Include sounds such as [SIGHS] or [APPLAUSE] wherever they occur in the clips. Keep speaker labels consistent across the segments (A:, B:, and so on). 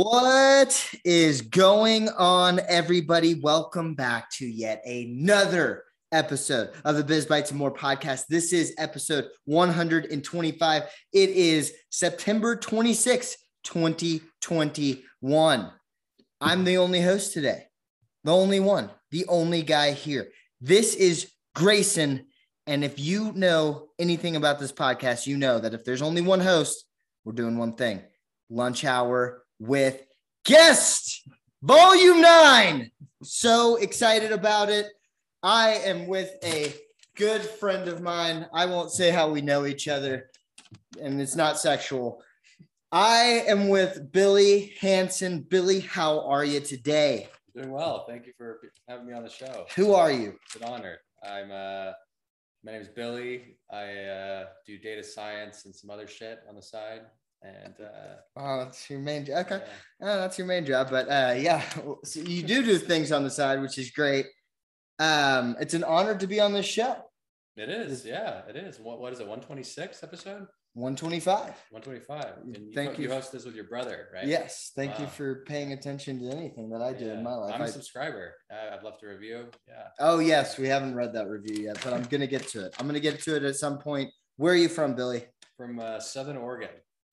A: What is going on, everybody? Welcome back to yet another episode of the Biz Bites and More podcast. This is episode 125. It is September 26, 2021. I'm the only host today, the only one, the only guy here. This is Grayson. And if you know anything about this podcast, you know that if there's only one host, we're doing one thing lunch hour with guest volume nine. So excited about it. I am with a good friend of mine. I won't say how we know each other, and it's not sexual. I am with Billy Hanson. Billy, how are you today?
B: Doing well. Thank you for having me on the show.
A: Who are you?
B: It's an honor. I'm uh my name is Billy. I uh, do data science and some other shit on the side. And uh,
A: Oh, that's your main job. Okay.
B: yeah.
A: Oh, that's your main job. But uh, yeah, so you do do things on the side, which is great. Um, it's an honor to be on this show.
B: it is. Yeah, it is. What what is it? 126 episode?
A: 125.
B: 125. And you,
A: Thank you.
B: you host this with your brother, right?
A: Yes. Thank you for paying attention to anything that I do
B: Yeah.
A: in my life.
B: I'm a
A: I-
B: subscriber. Uh, i'd love to review. Yeah.
A: oh, yes. We haven't read that review yet, but I'm going to get to it. I'm going to get to it at some point. Where are you from, Billy?
B: From uh, Southern Oregon.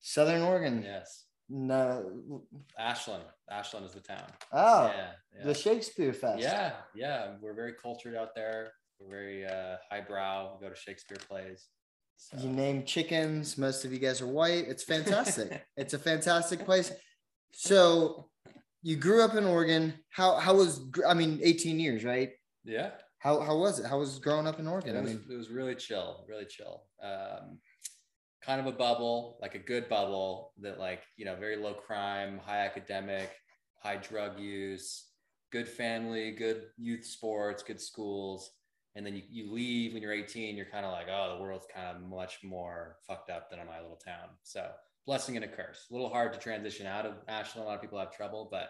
A: Southern Oregon.
B: Yes.
A: No.
B: Ashland. Ashland is the town.
A: Oh,
B: yeah. yeah.
A: the Shakespeare Fest.
B: Yeah, yeah, we're very cultured out there. We're very uh, highbrow. We go to Shakespeare plays. So.
A: You name chickens. Most of you guys are white. It's fantastic. [LAUGHS] it's a fantastic place. So you grew up in Oregon. How how was I mean 18 years, right?
B: yeah,
A: How how was it? How was growing up in
B: it
A: Oregon? I mean,
B: it was really chill, really chill. Um, kind of a bubble, like a good bubble that, like you know, very low crime, high academic, high drug use, good family, good youth sports, good schools. And then you, you leave when you're 18, you're kind of like, oh, the world's kind of much more fucked up than in my little town. So blessing and a curse. A little hard to transition out of Ashland. A lot of people have trouble, but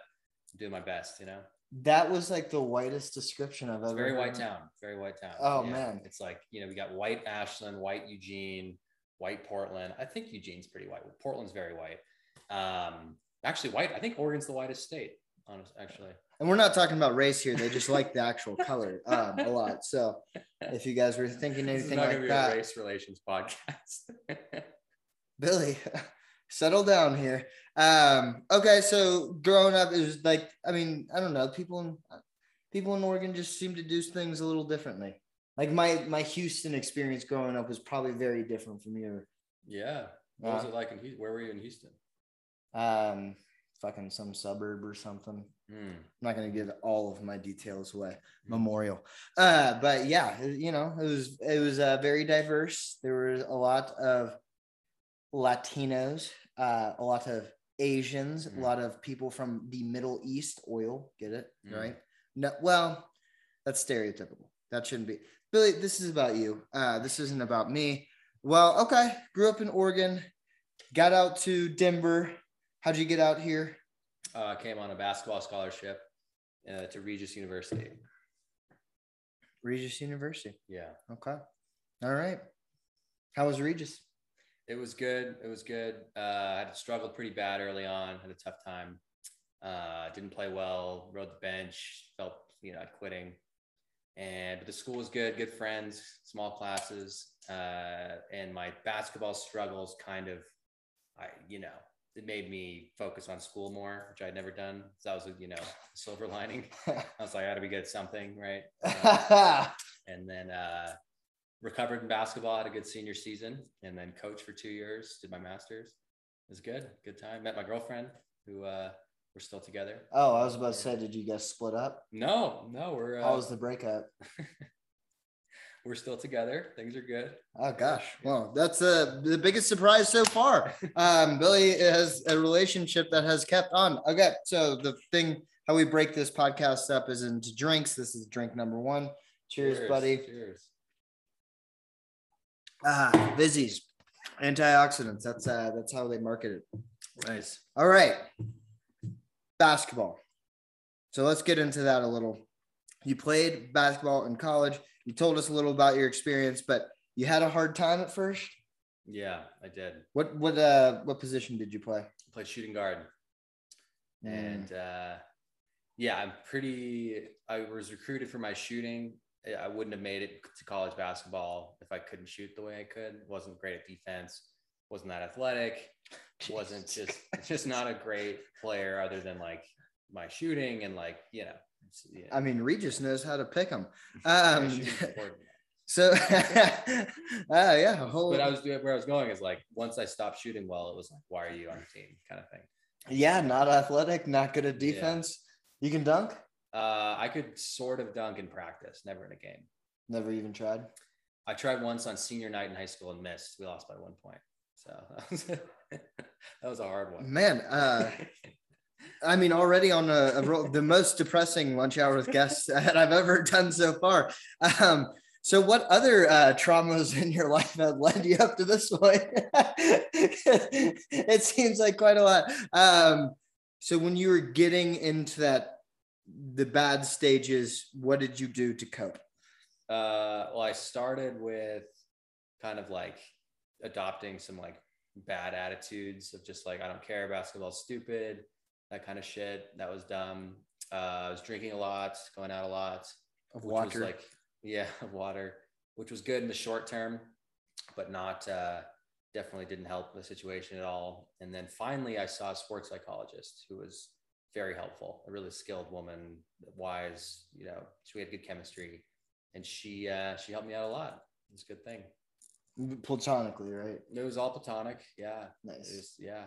B: I'm doing my best, you know.
A: that was like the whitest description I've
B: It's
A: ever.
B: very white
A: heard.
B: town. Very white town.
A: Oh, man.
B: It's like, you know, we got white Ashland, white Eugene, white Portland. I think Eugene's pretty white. Portland's very white. Um, actually white. I think Oregon's the whitest state, honest, actually.
A: And we're not talking about race here. They just like the actual color um, a lot. So if you guys were thinking anything like that,
B: a race relations podcast. [LAUGHS]
A: Billy, settle down here. Um, okay, so growing up, it was like, I mean, I don't know, people in people in Oregon just seem to do things a little differently. Like my my Houston experience growing up was probably very different from your
B: yeah. What was it like in Houston? Where were you in Houston?
A: um fucking some suburb or something.
B: Hmm.
A: I'm not gonna give all of my details away. Memorial. Uh, but yeah, you know, it was it was uh, very diverse. There was a lot of Latinos, uh, a lot of Asians,
B: Mhm.
A: a lot of people from the Middle East. Oil, get it
B: Mhm.
A: right? No, well, that's stereotypical. That shouldn't be. Billy, this is about you. Uh, this isn't about me. Well, okay. Grew up in Oregon, got out to Denver. How'd you get out here?
B: Uh, came on a basketball scholarship uh, to Regis University.
A: Regis University.
B: Yeah.
A: Okay. All right. How was Regis?
B: It was good. It was good. Uh, I had struggled pretty bad early on. Had a tough time. Uh, didn't play well. Rode the bench. Felt you know quitting. And but the school was good. Good friends. Small classes. Uh, and my basketball struggles kind of, I you know, it made me focus on school more, which I'd never done. So that was a you know silver [LAUGHS] lining. I was like, I got to be good at something, right? Uh, [LAUGHS] and then uh, recovered in basketball, had a good senior season, and then coached for two years, did my master's. It was good, good time. Met my girlfriend, who uh, we're still together.
A: oh, I was about to say, did you guys split up?
B: No, no, we're
A: How
B: uh,
A: was the breakup? [LAUGHS]
B: we're still together. Things are good.
A: Oh gosh, well, that's uh, the biggest surprise so far. [LAUGHS] Um, Billy has a relationship that has kept on. Okay, so the thing how we break this podcast up is into drinks. This is drink number one. Cheers, buddy.
B: Cheers.
A: Ah, Vizzies, antioxidants. That's uh, that's how they market it.
B: Nice.
A: All right, basketball. So let's get into that a little. You played basketball in college. You told us a little about your experience, but you had a hard time at first.
B: Yeah, I did.
A: What what uh what position did you play?
B: I played shooting guard.
A: Mm.
B: And uh, yeah, I'm pretty. I was recruited for my shooting. I- I wouldn't have made it to college basketball if I couldn't shoot the way I could. wasn't great at defense. wasn't that athletic. Wasn't just just not a great player other than like my shooting and like you know. yeah.
A: I mean, Regis knows how to pick them. [LAUGHS] Um, [LAUGHS] so, [LAUGHS] uh, yeah, whole,
B: but I was doing where I was going is like once I stopped shooting well, it was like, why are you on the team kind of thing.
A: yeah, not athletic, not good at
B: Yeah.
A: defense. You can dunk?
B: Uh, I could sort of dunk in practice, never in a game.
A: Never even tried.
B: I tried once on senior night in high school and missed. We lost by one point. So [LAUGHS] that was, a hard one.
A: Man, uh, [LAUGHS] I mean, already on a, a roll, the most depressing lunch hour with guests [LAUGHS] that I've ever done so far. Um, so, what other uh, traumas in your life have led you up to this point? it seems like quite a lot. Um, so, when you were getting into that, the bad stages, what did you do to cope?
B: Uh, well, I started with kind of like adopting some like bad attitudes of just like I don't care, basketball, stupid, that kind of shit. That was dumb. Uh, I was drinking a lot, going out a lot,
A: Of
B: which
A: water,
B: was like yeah, [LAUGHS] of water, which was good in the short term, but not uh, definitely didn't help the situation at all. And then finally, I saw a sports psychologist who was very helpful, a really skilled woman, wise. You know, she had good chemistry, and she uh, she helped me out a lot. It's a good thing.
A: Platonically, right?
B: It was all platonic. Yeah,
A: Nice.
B: was, yeah.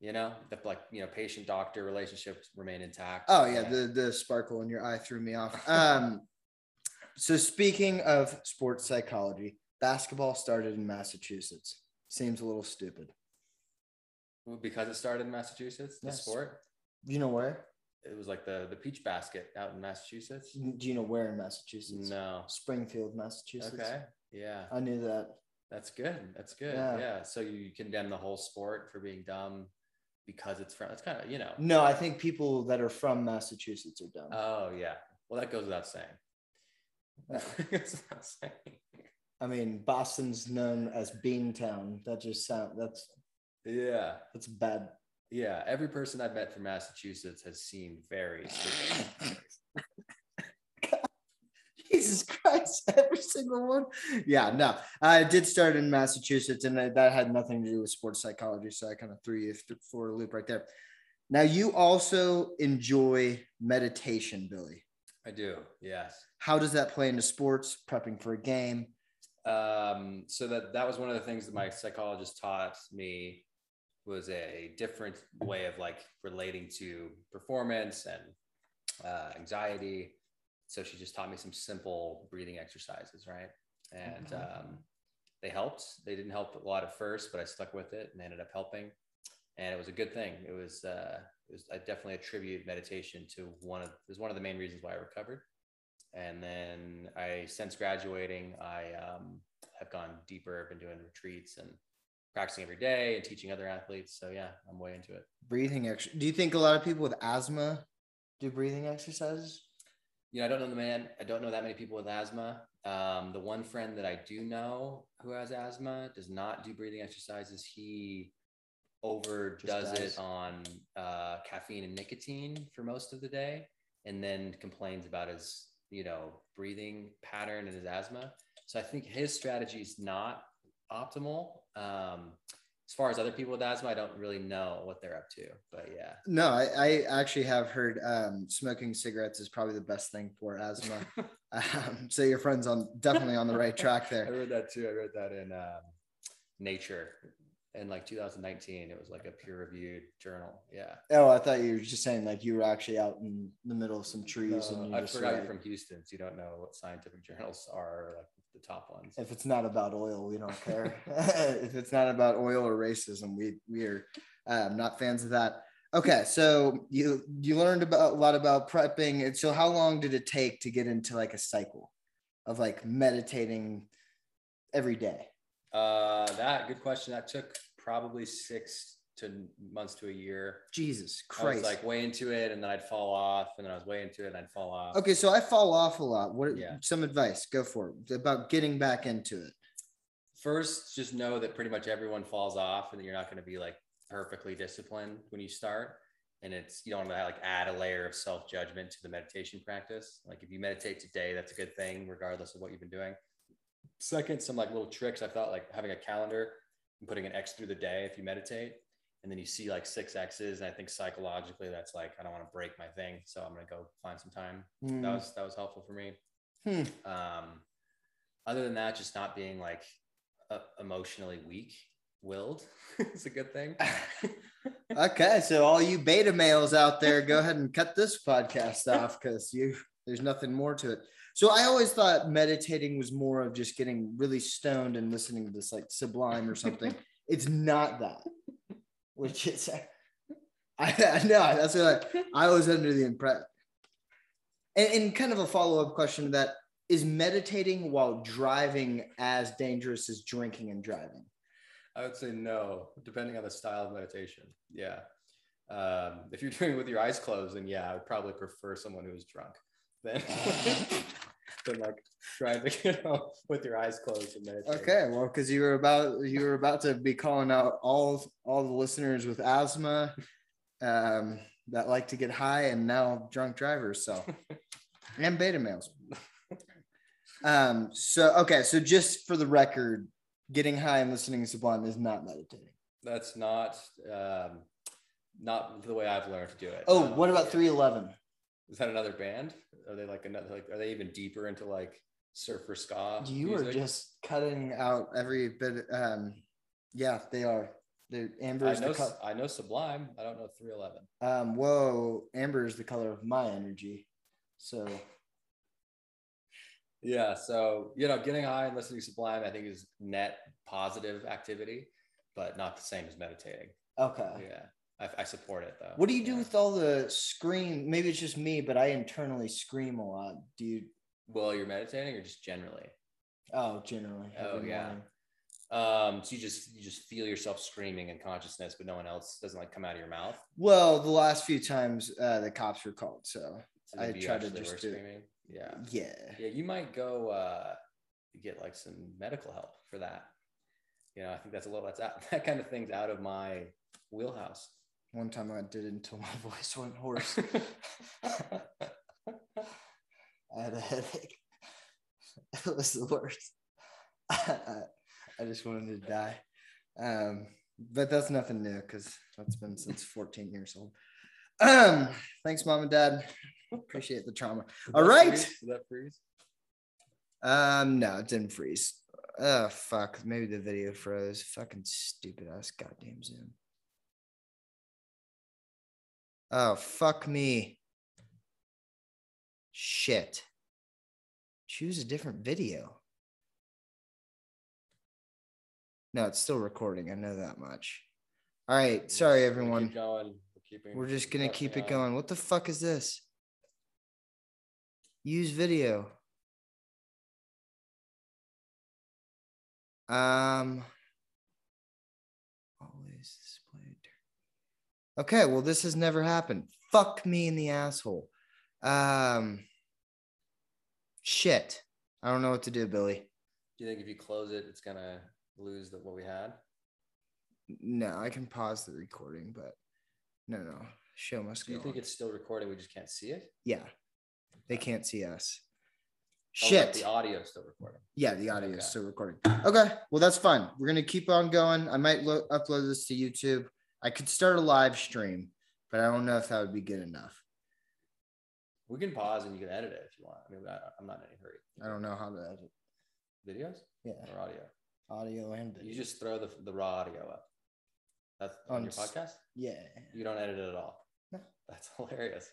B: You know, the like you know patient doctor relationships remain intact.
A: Oh yeah, the the sparkle in your eye threw me off. Um, so speaking of sports psychology, basketball started in Massachusetts. Seems a little stupid.
B: because it started in Massachusetts. The
A: Yes.
B: sport.
A: You know where?
B: It was like the the peach basket out in Massachusetts.
A: Do you know where in Massachusetts?
B: No.
A: Springfield, Massachusetts.
B: Okay. Yeah.
A: I knew that.
B: That's good. That's good.
A: Yeah.
B: Yeah. So you condemn the whole sport for being dumb because it's from. It's kind of you know.
A: No, I think people that are from Massachusetts are dumb.
B: Oh yeah. Well, that goes without saying.
A: Yeah. [LAUGHS]
B: Goes without saying.
A: I mean, Boston's known as Beantown. That just sound that's
B: Yeah.
A: that's bad.
B: Yeah. Every person I've met from Massachusetts has seemed very. [LAUGHS]
A: Christ, [LAUGHS] every single one. Yeah, no, I did start in Massachusetts, and that had nothing to do with sports psychology. So I kind of threw you for a loop right there. Now, you also enjoy meditation, Billy.
B: I do. Yes.
A: How does that play into sports, prepping for a game?
B: um, so that that was one of the things that my psychologist taught me was a different way of like relating to performance and uh, anxiety so she just taught me some simple breathing exercises right and um, they helped they didn't help a lot at first but i stuck with it and ended up helping and it was a good thing it was uh, it was i definitely attribute meditation to one of it was one of the main reasons why i recovered and then I, since graduating, I um, have gone deeper. I've been doing retreats and practicing every day and teaching other athletes. So yeah, I'm way into it.
A: Breathing exercise. Do you think a lot of people with asthma do breathing exercises?
B: You know, I don't know the man. I don't know that many people with asthma. Um, the one friend that I do know who has asthma does not do breathing exercises. He overdoes
A: does.
B: it on uh, caffeine and nicotine for most of the day, and then complains about his you know breathing pattern and his asthma. So I think his strategy is not optimal. Um, as far as other people with asthma, I don't really know what they're up to, but yeah.
A: No, I, I actually have heard um, smoking cigarettes is probably the best thing for asthma. [LAUGHS] um, so your friend's on definitely on the right track there. [LAUGHS]
B: I read that too. I read that in um, Nature in like 2019. It was like a peer reviewed journal. Yeah.
A: Oh, I thought you were just saying like you were actually out in the middle of some trees and
B: No,
A: you
B: I forgot you're from Houston, so you don't know what scientific [LAUGHS] journals are like the top ones.
A: if it's not about oil, we don't care. [LAUGHS] if it's not about oil or racism, we we are um, not fans of that. Okay, so you you learned about a lot about prepping. And so how long did it take to get into like a cycle of like meditating every day?
B: Uh, that good question. That took probably six to months to a year.
A: Jesus Christ.
B: I was like way into it, and then I'd fall off, and then I was way into it, and I'd fall off.
A: okay, so I fall off a lot. What
B: Yeah.
A: some advice? Go for it about getting back into it.
B: First, just know that pretty much everyone falls off, and that you're not going to be like perfectly disciplined when you start. and it's you don't want to like add a layer of self judgment to the meditation practice. Like if you meditate today, that's a good thing, regardless of what you've been doing. Second, some like little tricks I thought like having a calendar and putting an X through the day if you meditate, and then you see like six X's, and I think psychologically that's like I don't want to break my thing, so I'm gonna go find some time.
A: Mm.
B: That was that was helpful for me.
A: Hmm.
B: Um, other than that, just not being like uh, emotionally weak willed [LAUGHS] is a good thing. [LAUGHS]
A: okay, so all you beta males out there, go ahead and cut this podcast off because you there's nothing more to it. So I always thought meditating was more of just getting really stoned and listening to this like sublime or something. [LAUGHS] it's not that, which is [LAUGHS] I, I know that's what I, I was under the impression. And, and kind of a follow up question to that is meditating while driving as dangerous as drinking and driving?
B: I would say no, depending on the style of meditation. Yeah. Um, if you're doing it with your eyes closed, then yeah, I would probably prefer someone who's drunk than, [LAUGHS] [LAUGHS] than like driving [LAUGHS] get home with your eyes closed and meditate.
A: Okay, well, because you were about you were about to be calling out all all the listeners with asthma um, that like to get high and now drunk drivers. So [LAUGHS] and beta males. Um, so okay, so just for the record, getting high and listening to Sublime is not meditating.
B: That's not um, not the way I've learned to do it.
A: Oh,
B: Um,
A: what about 311?
B: Is that another band? Are they like another like are they even deeper into like surfer ska?
A: You are just cutting out every bit. Um, yeah, they are. They're Amber
B: I
A: is
B: know
A: the color.
B: I know Sublime. I don't know 311.
A: Um, whoa, Amber is the color of my energy. So
B: Yeah, so you know, getting high and listening to Sublime, I think is net positive activity, but not the same as meditating.
A: okay.
B: Yeah, I, I support it though.
A: What do you do
B: Yeah.
A: with all the scream? Maybe it's just me, but I internally scream a lot. Do you?
B: Well, you're meditating or just generally?
A: Oh, generally.
B: Oh, yeah.
A: morning.
B: Um, so you just you just feel yourself screaming in consciousness, but no one else doesn't like come out of your mouth.
A: Well, the last few times uh, the cops were called, so
B: So
A: I tried to just do-
B: screaming. Yeah,
A: yeah.
B: yeah. You might go uh, get like some medical help for that. You know, I think that's a little that's out, [LAUGHS] that kind of thing's out of my wheelhouse.
A: One time I did it until my voice went hoarse. I had a headache. [LAUGHS] It was the worst. [LAUGHS] I, just wanted to die. Um, but that's nothing new because that's been since 14 years old. Um, thanks, mom and dad. Appreciate the trauma. [LAUGHS]
B: Did
A: All right.
B: freeze? Did that freeze?
A: Um, no, it didn't freeze. Oh fuck. Maybe the video froze. Fucking stupid ass goddamn Zoom. Oh fuck me. Shit. Choose a different video. No, it's still recording. I know that much. All right. Sorry, everyone.
B: Going. We're,
A: We're just gonna keep it going. What the fuck is this? Use video. Um. Always displayed. Okay, well, this has never happened. Fuck me in the asshole. Um. Shit. I don't know what to do, Billy.
B: Do you think if you close it, it's gonna lose the, what we had?
A: No, I can pause the recording, but no, no. Show must
B: Do
A: go.
B: you think
A: on.
B: it's still recording? We just can't see it.
A: Yeah. They can't see us.
B: Oh,
A: Shit.
B: the audio is still recording.
A: Yeah, the audio
B: Okay.
A: is still recording. Okay, well that's fine. We're gonna keep on going. I might lo- upload this to YouTube. I could start a live stream, but I don't know if that would be good enough.
B: We can pause and you can edit it if you want. I mean, I, I'm not in any hurry.
A: I don't know how to edit
B: Videos
A: Yeah.
B: or audio.
A: audio and video.
B: You just throw the, the raw audio up. That's on,
A: On
B: your podcast.
A: yeah.
B: You don't edit it at all.
A: No.
B: That's hilarious.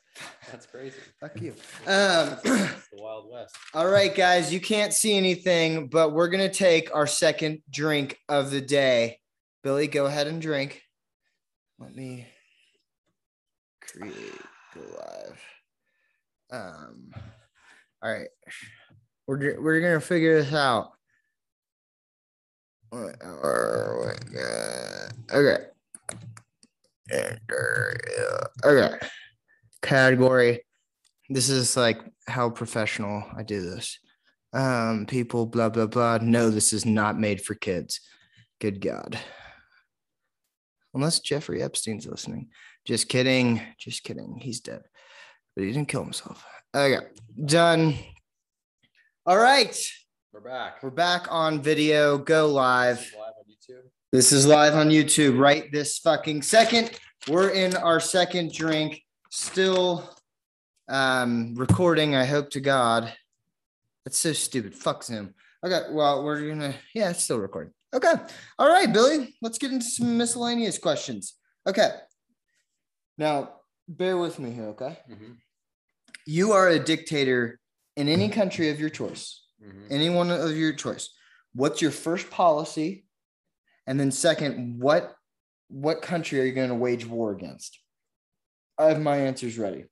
B: That's crazy. [LAUGHS]
A: Fuck you.
B: It's
A: Um, [CLEARS THROAT]
B: the Wild West.
A: all right, guys, you can't see anything, but we're gonna take our second drink of the day. Billy, go ahead and drink. Let me create go live. Um, all right, we're we're gonna figure this out. Okay. Okay. Category. This is like how professional I do this. Um, people, blah blah blah. No, this is not made for kids. Good God. Unless Jeffrey Epstein's listening. Just kidding. Just kidding. He's dead, but he didn't kill himself. Okay, done. All right,
B: We're back.
A: we're back on video. Go live.
B: Live on YouTube.
A: This is live on YouTube right this fucking second. We're in our second drink, still um recording. I hope to God. That's so stupid. Fuck Zoom. Okay, well, we're gonna yeah, it's still recording. Okay. All right, Billy. Let's get into some miscellaneous questions. Okay. Now, bear with me here, okay?
B: Mhm,
A: You are a dictator in any country of your choice
B: mhm.
A: any one of your choice. What's your first policy? And then second, what what country are you going to wage war against? I have my answers ready.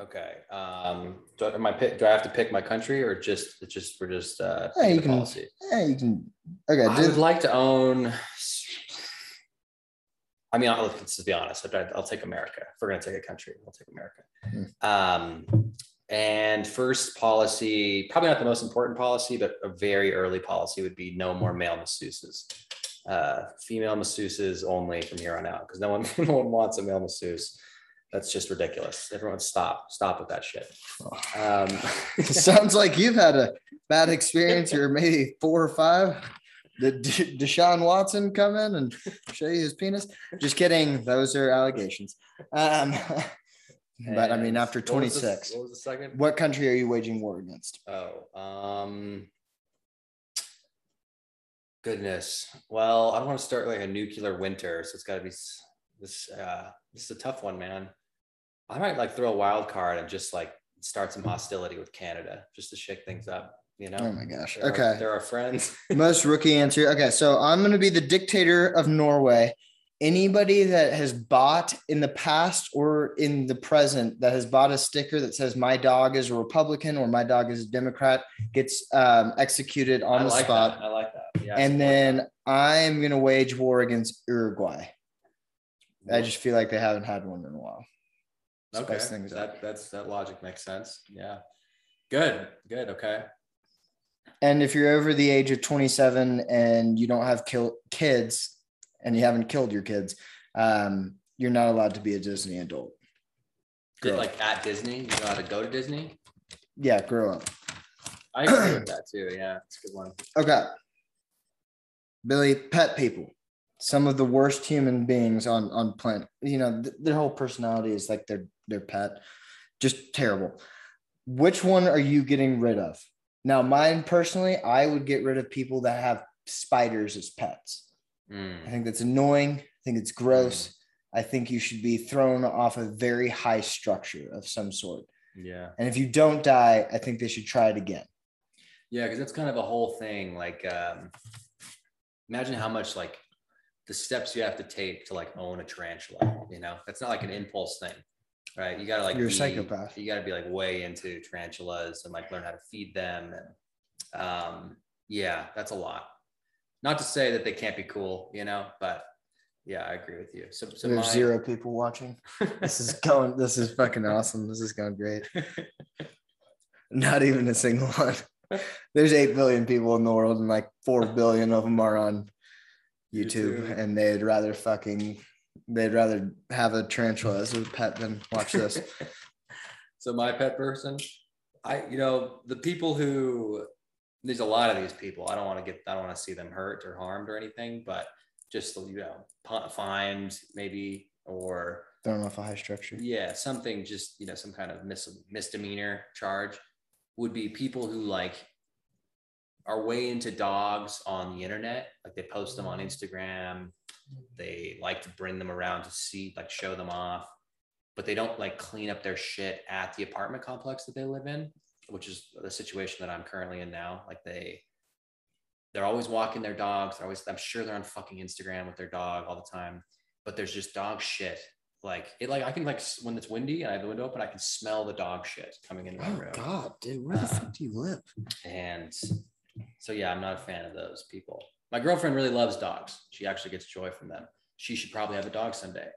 B: Okay. Um, do I, am I pick, do I have to pick my country or just it's just we're just uh
A: Yeah, you can-
B: policy?
A: Yeah, you can. Okay,
B: I
A: do-
B: would like to own. I mean, I'll, let's just be honest. I'll, I'll take America. If we're gonna take a country, I'll take America. Um, and first policy, probably not the most important policy, but a very early policy would be no more male masseuses. Uh, female masseuses only from here on out, because no one, [LAUGHS] no one wants a male masseuse. That's just ridiculous. Everyone, stop, stop with that shit. [LAUGHS] Um,
A: Sounds like you've had a bad experience, or maybe four or five. Did D- Deshaun Watson come in and show you his penis? Just kidding. Those are allegations. Um, [LAUGHS] but I mean, after
B: what was the-
A: 26,
B: what was the second?
A: what country are you waging war against?
B: Oh, um, goodness. Well, I don't want to start like a nuclear winter, so it's got to be this. Uh, this is a tough one, man. I might like throw a wild card and just like start some hostility with Canada, just to shake things up. You know.
A: Oh my gosh.
B: They're our-
A: Okay.
B: they're our friends. [LAUGHS]
A: Most rookie answer. Okay, so I'm going to be the dictator of Norway. Anybody that has bought in the past or in the present that has bought a sticker that says "My dog is a Republican" or "My dog is a Democrat" gets um, executed on
B: I
A: the
B: like
A: spot.
B: That. I like that. Yeah.
A: And then I'm going to wage war against Uruguay. I just feel like they haven't had one in a while.
B: Okay.
A: Things up.
B: That that's that logic makes sense. Yeah. Good. Good. Okay.
A: And if you're over the age of 27 and you don't have kill- kids and you haven't killed your kids, um, you're not allowed to be a Disney adult. Grow
B: like at Disney, you know how to go to Disney?
A: Yeah, grow up.
B: I agree with that too. Yeah, it's a good one.
A: Okay. Billy, pet people. Some of the worst human beings on on planet. You know, th- their whole personality is like their their pet. Just terrible. Which one are you getting rid of? Now, mine personally, I would get rid of people that have spiders as pets. I
B: Mm.
A: think that's annoying. I think it's gross. I think you should be thrown off a very high structure of some sort.
B: Yeah.
A: And if you don't die, I think they should try it again.
B: Yeah, because that's kind of a whole thing. Like, um, imagine how much like the steps you have to take to like own a tarantula. You know, that's not like an impulse thing, right? You gotta like
A: You're a psychopath.
B: You gotta be like way into tarantulas and like learn how to feed them. And um, yeah, that's a lot. Not to say that they can't be cool, you know, but yeah, I agree with you. So, so
A: There's
B: my-
A: zero people watching. This is going. This is fucking awesome. This is going great. [LAUGHS] Not even a single one. There's eight billion people in the world, and like four billion of them are on YouTube,
B: YouTube.
A: and they'd rather fucking they'd rather have a tarantula as a pet than watch this. [LAUGHS]
B: so my pet person, I you know the people who there's a lot of these people. I don't want to get I don't want to see them hurt or harmed or anything, but just you know fined maybe or
A: Thrown off a high structure.
B: yeah something just you know some kind of mis- misdemeanor charge would be people who like are way into dogs on the internet. Like they post them on instagram. They like to bring them around to see like show them off. But they don't like clean up their shit at the apartment complex that they live in which is the situation that i'm currently in now. Like they they're always walking their dogs. They're always i'm sure they're on fucking instagram with their dog all the time. But there's just dog shit. Like it like i can like when it's windy and i have the window open i can smell the dog shit coming into my
A: Oh
B: room.
A: God, dude, where the
B: Uh,
A: fuck do you live?
B: and so yeah i'm not a fan of those people. My girlfriend really loves dogs. She actually gets joy from them. She should probably have a dog someday.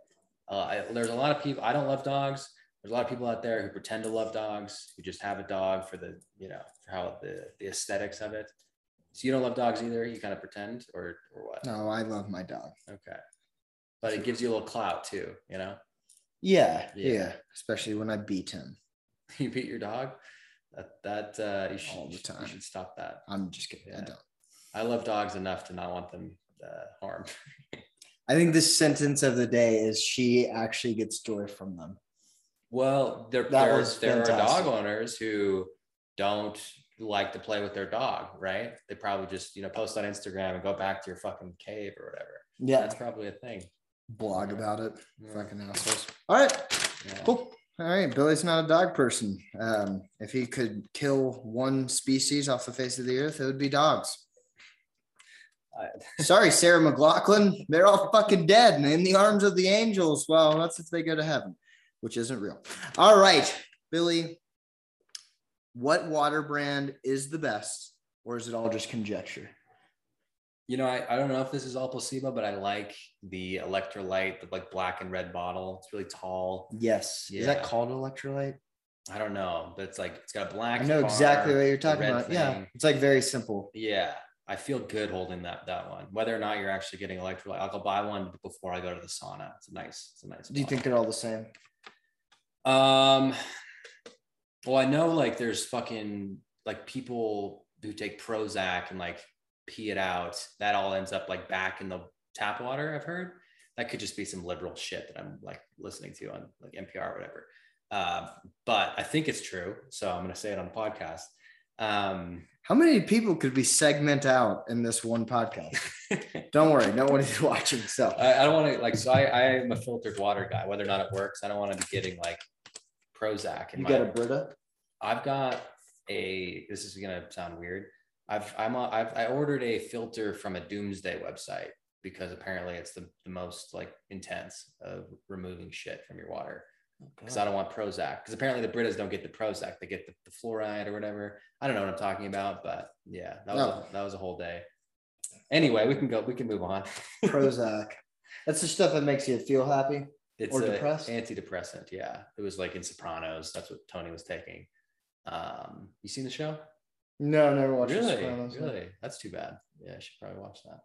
B: Uh, I, there's a lot of people i don't love dogs. There's a lot of people out there who pretend to love dogs who just have a dog for the you know for how the the aesthetics of it. So you don't love dogs either? You kind of pretend or or what?
A: No, I love my dog.
B: okay. But it gives you a little clout too you know?
A: Yeah, yeah,
B: Yeah.
A: Especially when I beat him. [LAUGHS]
B: You beat your dog. That that uh, you should
A: All the time.
B: You should stop that.
A: I'm just kidding. I don't.
B: I love dogs enough to not want them uh, harmed. [LAUGHS]
A: I think this sentence of the day is she actually gets joy from them.
B: Well, there, there, there are dog owners who don't like to play with their dog, right? They probably just, you know, post on Instagram and go back to your fucking cave or whatever.
A: Yeah.
B: That's probably a thing.
A: Blog about it.
B: Yeah.
A: Fucking assholes. All right.
B: Yeah.
A: Cool. All right. Billy's not a dog person. Um, if he could kill one species off the face of the earth, it would be dogs. Sorry, Sarah McLachlan. They're all fucking dead and in the arms of the angels. Well, that's if they go to heaven, which isn't real. All right, Billy. What water brand is the best, or is it all just conjecture?
B: You know, I, I don't know if this is all placebo, but I like the electrolyte, the like black and red bottle. It's really tall.
A: Yes. Is that called electrolyte?
B: I don't know, but it's like it's got a black.
A: I know
B: bar,
A: exactly what you're talking about. Yeah. It's like very simple.
B: Yeah. I feel good holding that that one. Whether or not you're actually getting electrolyte, I'll go buy one before I go to the sauna. It's a nice, it's a nice.
A: Do you think they're all the same?
B: Um, well, I know like there's fucking like people who take Prozac and like pee it out. That all ends up like back in the tap water. I've heard that could just be some liberal shit that I'm like listening to on like NPR or whatever. Uh, but I think it's true, so I'm gonna say it on the podcast. Um,
A: How many people could we segment out in this one podcast? [LAUGHS] Don't worry, nobody's [LAUGHS] watching. So
B: I, I don't want to like so I, I am a filtered water guy. Whether or not it works, I don't want to be getting like Prozac. in
A: you
B: my-
A: got a Brita?
B: I've got a. This is gonna sound weird. I've I'm a, I've I ordered a filter from a Doomsday website because apparently it's the, the most like intense of removing shit from your water. Because I don't want Prozac. Because apparently the Britas don't get the Prozac; they get the, the fluoride or whatever. I don't know what I'm talking about, but yeah, that was
A: No.
B: a, that was a whole day. Anyway, we can go. We can move on. [LAUGHS]
A: Prozac. That's the stuff that makes you feel happy.
B: It's
A: Or depressed?
B: antidepressant. Yeah, it was like in Sopranos. That's what Tony was taking. Um, you seen the show?
A: No, never watched
B: really?
A: Sopranos, no.
B: Really? That's too bad. Yeah, I should probably watch that.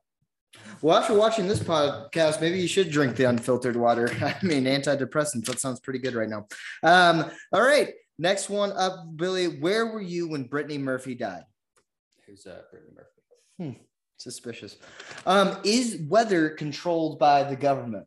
A: Well, after watching this podcast, maybe you should drink the unfiltered water. [LAUGHS] I mean, antidepressants. That sounds pretty good right now. Um, all right. Next one up, Billy. Where were you when Brittany Murphy died?
B: Who's uh, Brittany Murphy?
A: Hmm, suspicious. Um, is weather controlled by the government?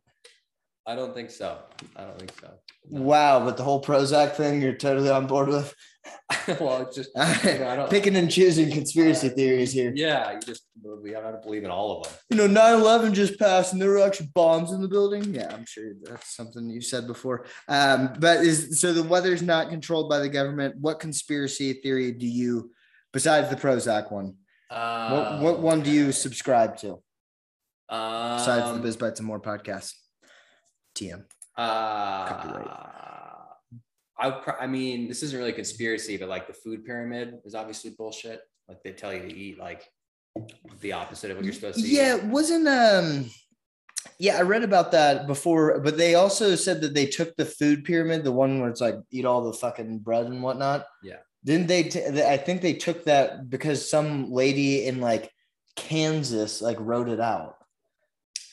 B: I don't think so. I don't think so. No.
A: Wow, but the whole Prozac thing, you're totally on board with. [LAUGHS]
B: well, it's just you know,
A: Picking and choosing conspiracy theories here.
B: Yeah, you just we have to believe in all of them.
A: You know, 9 11 just passed and there were actually bombs in the building. Yeah, I'm sure that's something you said before. Um, but is so the weather's not controlled by the government. What conspiracy theory do you, besides the Prozac one, what, what one do you subscribe to
B: Um,
A: besides the Biz Bites and More podcast? TM.
B: Uh,
A: Copyright.
B: I, I mean, this isn't really a conspiracy, but like the food pyramid is obviously bullshit. Like they tell you to eat like the opposite of what you're supposed to eat.
A: Yeah, wasn't um yeah, I read about that before, but they also said that they took the food pyramid, the one where it's like eat all the fucking bread and whatnot.
B: Yeah.
A: Didn't they? T- I think they took that because some lady in like Kansas like wrote it out.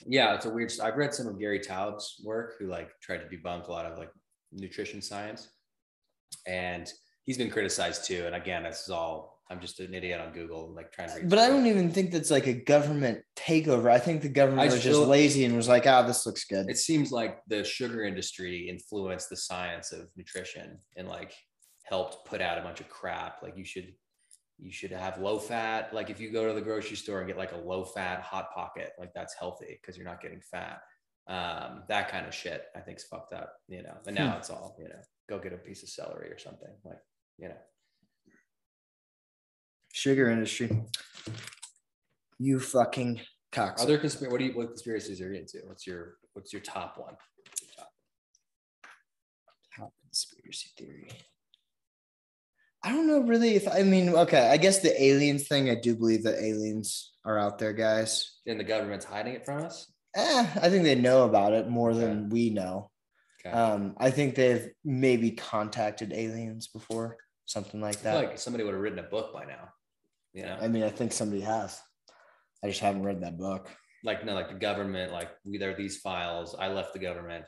B: Yeah, it's a weird. I've read some of Gary Taubes' work, who like tried to debunk a lot of like nutrition science, and he's been criticized too. And again, this is all. I'm just an idiot on Google, like trying to. read
A: But I don't even think that's like a government takeover. I think the government
B: I
A: was just lazy and was like, "Ah, this looks good."
B: It seems like the sugar industry influenced the science of nutrition and like helped put out a bunch of crap. Like you should you should have low fat. Like if you go to the grocery store and get like a low fat hot pocket, like that's healthy because you're not getting fat. Um, that kind of shit I think is fucked up, you know. And now
A: Hmm.
B: it's all, you know, go get a piece of celery or something. Like, you know.
A: Sugar industry. You fucking cocks.
B: Other conspiracy what do you what conspiracies are you into? What's your what's your top one? Top.
A: top conspiracy theory. I don't know really if I mean okay, I guess the aliens thing, I do believe that aliens are out there, guys.
B: And the government's hiding it from us?
A: Eh, I think they know about it more than we know.
B: Okay.
A: Um, I think they've maybe contacted aliens before, something like
B: I feel
A: that.
B: like somebody would have written a book by now. You know,
A: I mean, I think somebody has. I just haven't read that book.
B: like no, like the government, like we there are these files. I left the government.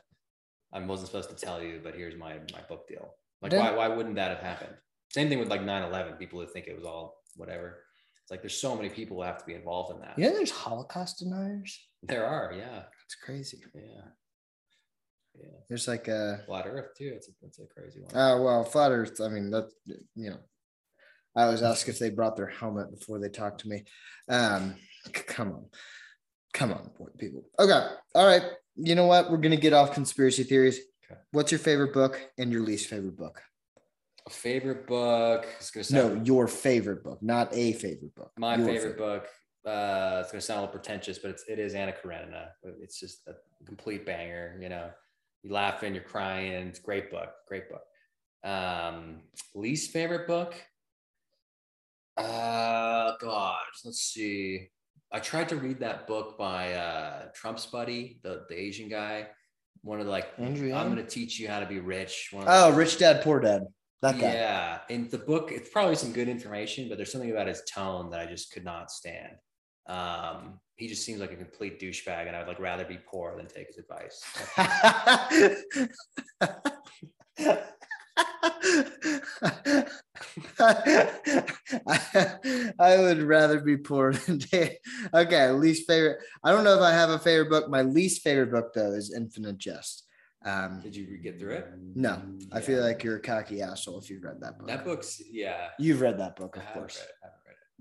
B: I wasn't supposed to tell you, but here's my my book deal. Like, why why wouldn't that have happened? Same thing with like 9/11. People who think it was all whatever. It's like there's so many people who have to be involved in that.
A: Know, there's Holocaust deniers.
B: There are, yeah,
A: It's crazy.
B: yeah, yeah.
A: There's like a
B: Flat Earth too. It's a, it's a crazy one.
A: oh well, flat Earth. I mean that you know. I always ask if they brought their helmet before they talk to me. Um, come on, come on, boy, people. Okay, all right. You know what? We're gonna get off conspiracy theories.
B: Okay.
A: What's your favorite book and your least favorite book?
B: A favorite book.
A: No, your favorite book, not a favorite book.
B: my
A: Your
B: favorite book. Uh, it's gonna sound a little pretentious, but it's it is Anna Karenina. It's just a complete banger. You know, you're laughing, you're crying. It's a great book. Great book. Um, least favorite book. Uh, God, let's see. I tried to read that book by uh, Trump's buddy, the the Asian guy. One of the like,
A: Andrew
B: I'm gonna teach you how to be rich. One
A: Oh,
B: the-
A: Rich Dad Poor Dad. That guy.
B: yeah, in the book, it's probably some good information, but there's something about his tone that I just could not stand. Um, he just seems like a complete douchebag, and I would like rather be poor than take his advice. [LAUGHS]
A: I would rather be poor than dead. Okay, least favorite. I don't know if I have a favorite book. My least favorite book though is Infinite Jest. Um,
B: Did you get through it?
A: no, I feel like you're a cocky asshole if you've read that book.
B: That book's yeah.
A: You've read that book, of course.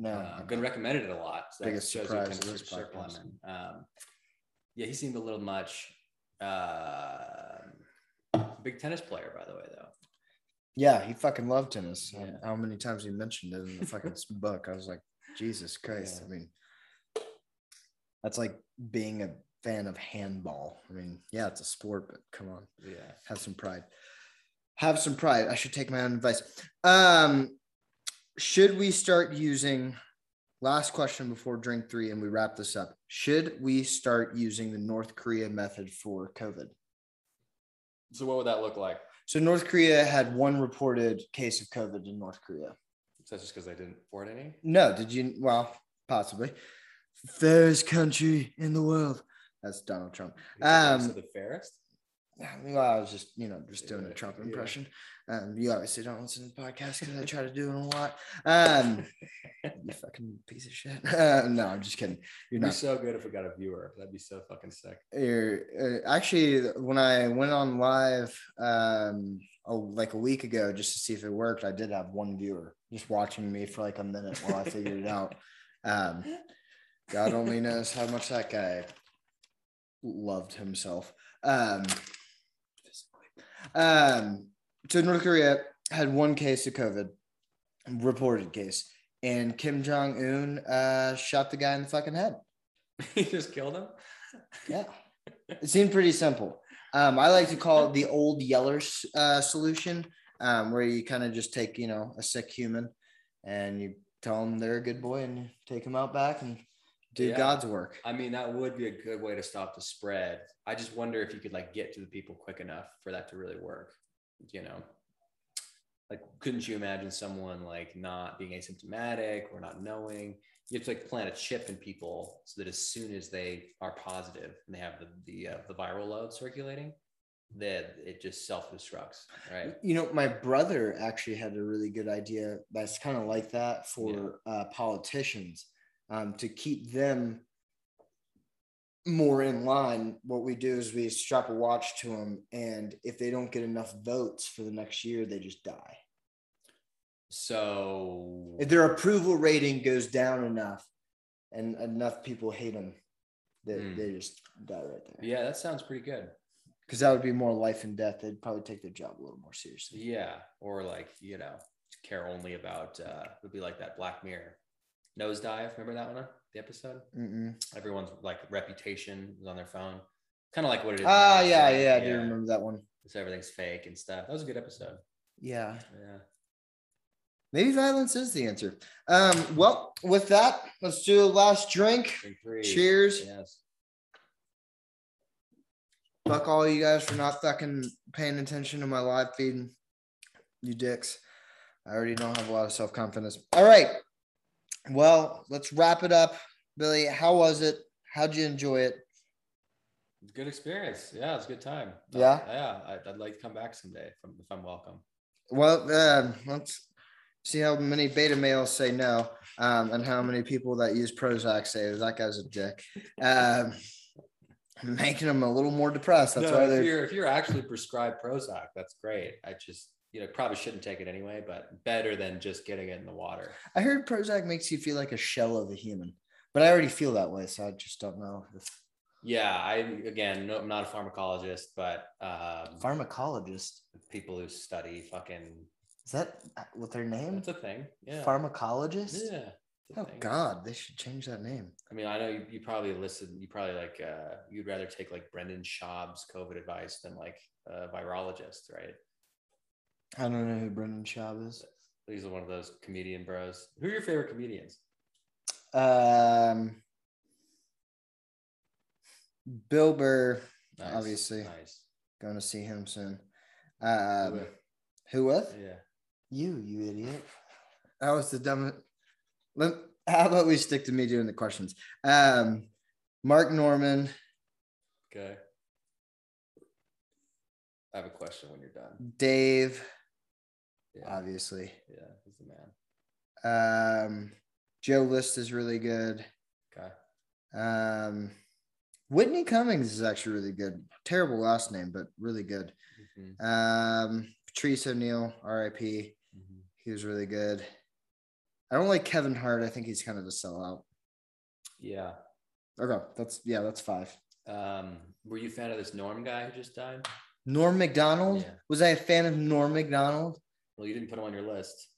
A: No,
B: Uh, I've been recommended it a lot. So
A: Biggest
B: shows
A: surprise
B: kind
A: of this
B: circle I'm
A: podcast.
B: in. Um, yeah, he seemed a little much. Uh, big tennis player, by the way, though.
A: Yeah, he fucking loved tennis.
B: Yeah.
A: How many times he mentioned it in the fucking [LAUGHS] book? I was like, Jesus Christ.
B: Yeah.
A: I mean, that's like being a fan of handball. I mean, yeah, it's a sport, but come on,
B: Yeah.
A: have some pride. Have some pride. I should take my own advice. Um, should we start using? Last question before drink three, and we wrap this up. Should we start using the North Korea method for COVID?
B: So what would that look like?
A: So North Korea had one reported case of COVID in North Korea.
B: Is that just because I didn't report any?
A: No, did you? Well, possibly. Fairest country in the world. That's Donald Trump.
B: Um, the fairest.
A: Well, I was just, you know, just doing a Trump impression. Um, you obviously don't listen to the podcast because I try to do it a lot. Um, [LAUGHS] you fucking piece of shit. [LAUGHS] Uh, no, I'm just kidding. You're
B: It'd be
A: not.
B: so good if we got a viewer. That'd be so fucking sick.
A: You're, uh, actually, when I went on live, um, oh, like a week ago, just to see if it worked, I did have one viewer just watching me for like a minute while I figured it out. Um, God only knows how much that guy loved himself. Um, um, so North Korea had one case of COVID, reported case, and Kim Jong Un uh, shot the guy in the fucking head. [LAUGHS]
B: he just killed him.
A: Yeah, it seemed pretty simple. Um, I like to call it the old Yeller uh, solution, um, where you kind of just take, you know, a sick human and you tell them they're a good boy and you take them out back and do
B: Yeah.
A: God's work.
B: I mean, that would be a good way to stop the spread. I just wonder if you could like get to the people quick enough for that to really work. You know, like couldn't you imagine someone like not being asymptomatic or not knowing? You have to like plant a chip in people so that as soon as they are positive and they have the the, uh, the viral load circulating, that it just self destructs, right?
A: You know, my brother actually had a really good idea that's kind of like that for uh, politicians um, to keep them more in line. What we do is we strap a watch to them, and if they don't get enough votes for the next year, they just die.
B: So
A: If their approval rating goes down enough and enough people hate them, they,
B: Hmm.
A: they just die right there.
B: yeah, that sounds pretty good.
A: Because that would be more life and death. They'd probably take their job a little more seriously.
B: Yeah, or like you know, care only about uh, it would be like that Black Mirror nosedive. Remember that one? The episode.
A: Mm-mm.
B: Everyone's like reputation was on their phone, kind of like what it is.
A: Ah,
B: now,
A: yeah,
B: right?
A: yeah, I do remember that one.
B: So everything's fake and stuff. That was a good episode.
A: Yeah.
B: Yeah.
A: Maybe violence is the answer. Um, well, with that, let's do a last drink.
B: Drink.
A: Cheers.
B: Yes.
A: Fuck all you guys for not fucking paying attention to my live feed. You dicks. I already don't have a lot of self confidence. All right. Well, let's wrap it up. Billy, how was it? How'd you enjoy it?
B: Good experience. Yeah, it's a good time. Uh,
A: Yeah?
B: yeah. I'd, I'd like to come back someday if I'm, if I'm welcome.
A: Well, um, let's see how many beta males say no, um, and how many people that use Prozac say that guy's a dick. Um, making them a little more depressed. That's
B: no,
A: why
B: if you're if you're actually prescribed Prozac, that's great. I just you know probably shouldn't take it anyway, but better than just getting it in the water.
A: I heard Prozac makes you feel like a shell of a human, but I already feel that way, so I just don't know. If
B: Yeah, I again, no, I'm not a pharmacologist, but um,
A: pharmacologist
B: people who study fucking
A: is that what their name?
B: that's a thing. Yeah,
A: Pharmacologist.
B: yeah.
A: Oh
B: thing.
A: God, they should change that name.
B: I mean, I know you, you probably listen. You probably like uh, you'd rather take like Brendan Schaub's COVID advice than like a virologist, right?
A: I don't know who Brendan Schaub is.
B: He's one of those comedian bros. Who are your favorite comedians?
A: Um, Bill Burr,
B: Nice,
A: Obviously.
B: nice.
A: going to see him soon.
B: Who
A: Um,
B: with?
A: who with?
B: Yeah.
A: You, you idiot. That was the dumbest. Let, how about we stick to me doing the questions? Um, Mark Normand,
B: Okay. I have a question when you're done.
A: Dave,
B: Yeah.
A: obviously.
B: yeah. He's the man.
A: Um, Joe List is really good.
B: Okay.
A: Um, Whitney Cummings is actually really good. Terrible last name, but really good.
B: Mhm,
A: Um, Patrice O'Neal, RIP.
B: mhm.
A: He was really good. I don't like Kevin Hart. I think he's kind of a sellout.
B: Yeah.
A: Okay, that's yeah, that's five.
B: Um, were you a fan of this Norm guy who just died?
A: Norm Macdonald.
B: Yeah.
A: Was I a fan of Norm Macdonald?
B: Well, you didn't put him on your list.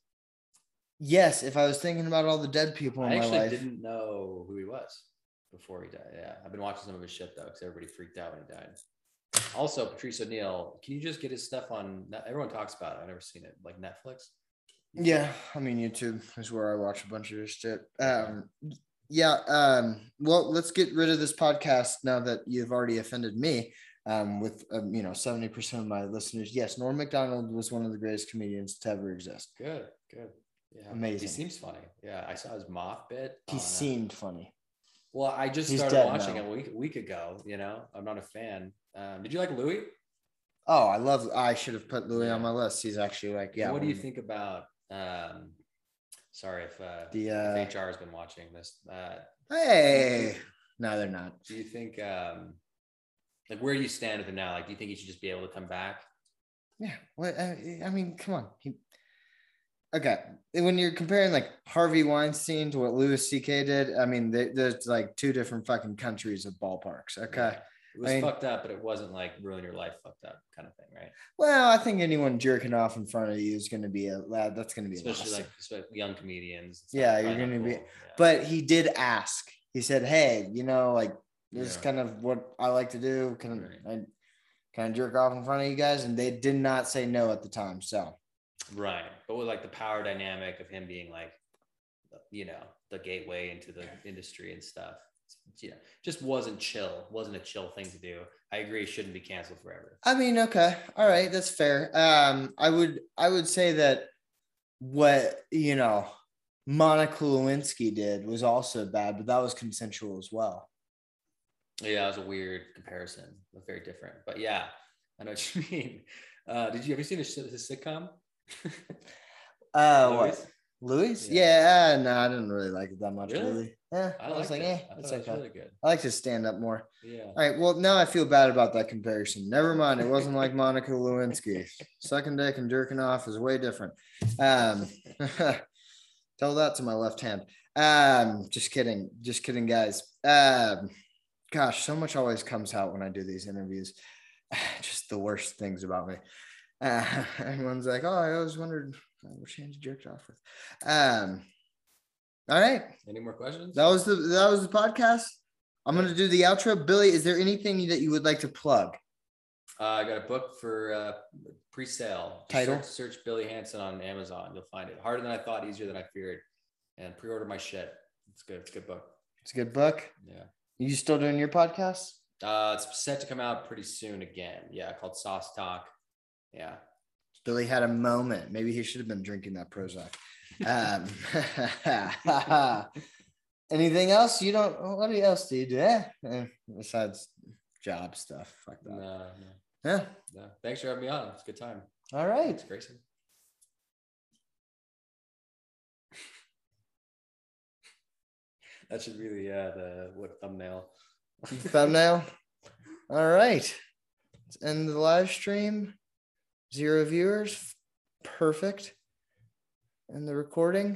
A: Yes, if I was thinking about all the dead people in
B: I
A: my
B: actually
A: life.
B: didn't know who he was before he died. Yeah, I've been watching some of his shit though, because everybody freaked out when he died. Also, Patrice O'Neal. Can you just get his stuff on? Everyone talks about it. I've never seen it, like Netflix.
A: Yeah, I mean YouTube is where I watch a bunch of his shit. Um, yeah. Um, well, let's get rid of this podcast now that you've already offended me. Um, with um, you know seventy percent of my listeners, yes, Norm Macdonald was one of the greatest comedians to ever exist.
B: Good, good. Yeah,
A: Amazing.
B: He seems funny. Yeah, I saw his moth bit.
A: He
B: on, uh,
A: seemed funny.
B: Well, I just
A: He's
B: started watching
A: now.
B: it a week, week ago. You know, I'm not a fan. Um, did you like Louis?
A: Oh, I love. I should have put Louis on my list. He's actually like, yeah.
B: what do you think about? Um, sorry if, uh,
A: The
B: if
A: uh,
B: HR has been watching this. Uh,
A: hey, no, they're not.
B: do you think, um, like, where do you stand with him now? Like, do you think he should just be able to come back?
A: Yeah. Well, I, I mean, come on. He, okay. When you're comparing like Harvey Weinstein to what Louis C.K. did, I mean, there- there's like two different fucking countries of ballparks. Okay.
B: Yeah. It was
A: I mean-
B: fucked up, but it wasn't like ruin your life fucked up kind of thing, right?
A: Well, I think anyone jerking off in front of you is going to be a lad. That's going to be
B: Especially like especially young comedians.
A: Yeah, you're gonna be-
B: Yeah.
A: But he did ask. He said, "Hey, you know, like this is kind of what I like to do. Can
B: Right.
A: I can I jerk off in front of you guys?" And they did not say no at the time. So
B: Right. But with like the power dynamic of him being like, you know, the gateway into the industry and stuff. You know, just wasn't chill. Wasn't a chill thing to do. I agree. It shouldn't be canceled forever.
A: I mean, okay, all right, that's fair. Um, I would I would say that what you know Monica Lewinsky did was also bad, but that was consensual as well.
B: Yeah, it was a weird comparison. It was very different. But yeah, I know what you [LAUGHS] mean. Uh, did you ever see his, his sitcom? [LAUGHS]
A: Uh,
B: Louis?
A: what? Louis?
B: Yeah.
A: Yeah, no, I didn't really like it that much.
B: Really?
A: Louis. Yeah,
B: I,
A: I, was like, eh,
B: I
A: it's
B: thought it was
A: okay.
B: really good.
A: I like to stand up more.
B: Yeah.
A: All right. Well, now I feel bad about that comparison. Never mind. It wasn't like Monica Lewinsky. [LAUGHS] Sucking dick and jerking off is way different. Um, tell that to my left hand. Um, just kidding. Just kidding, guys. Um, gosh, so much always comes out when I do these interviews. [SIGHS] Just the worst things about me. Uh, [LAUGHS] everyone's like, "Oh, I always wondered which hand you jerked off with." Um, all right.
B: Any more questions?
A: That was the that was the podcast. I'm gonna do the outro. Billy, is there anything that you would like to plug?
B: Uh, I got a book for uh, pre-sale.
A: Title?
B: Search, search Billy Hanson on Amazon. You'll find it. Harder than I thought, easier than I feared. And pre-order my shit. It's good. It's a good book.
A: It's a good book.
B: Yeah.
A: You still doing your podcast?
B: Uh, it's set to come out pretty soon again. Yeah, called Sauce Talk. Yeah.
A: Billy had a moment. Maybe he should have been drinking that Prozac. Um, [LAUGHS] anything else? You don't. What else do you do? Eh, eh, besides job stuff. Fuck that.
B: No, no,
A: Yeah.
B: no. Thanks for having me on. It's a good time.
A: All right.
B: Thanks, Grayson. That should be the uh, the what thumbnail. [LAUGHS]
A: Thumbnail. All right. End the live stream. Zero viewers. Perfect. And the recording.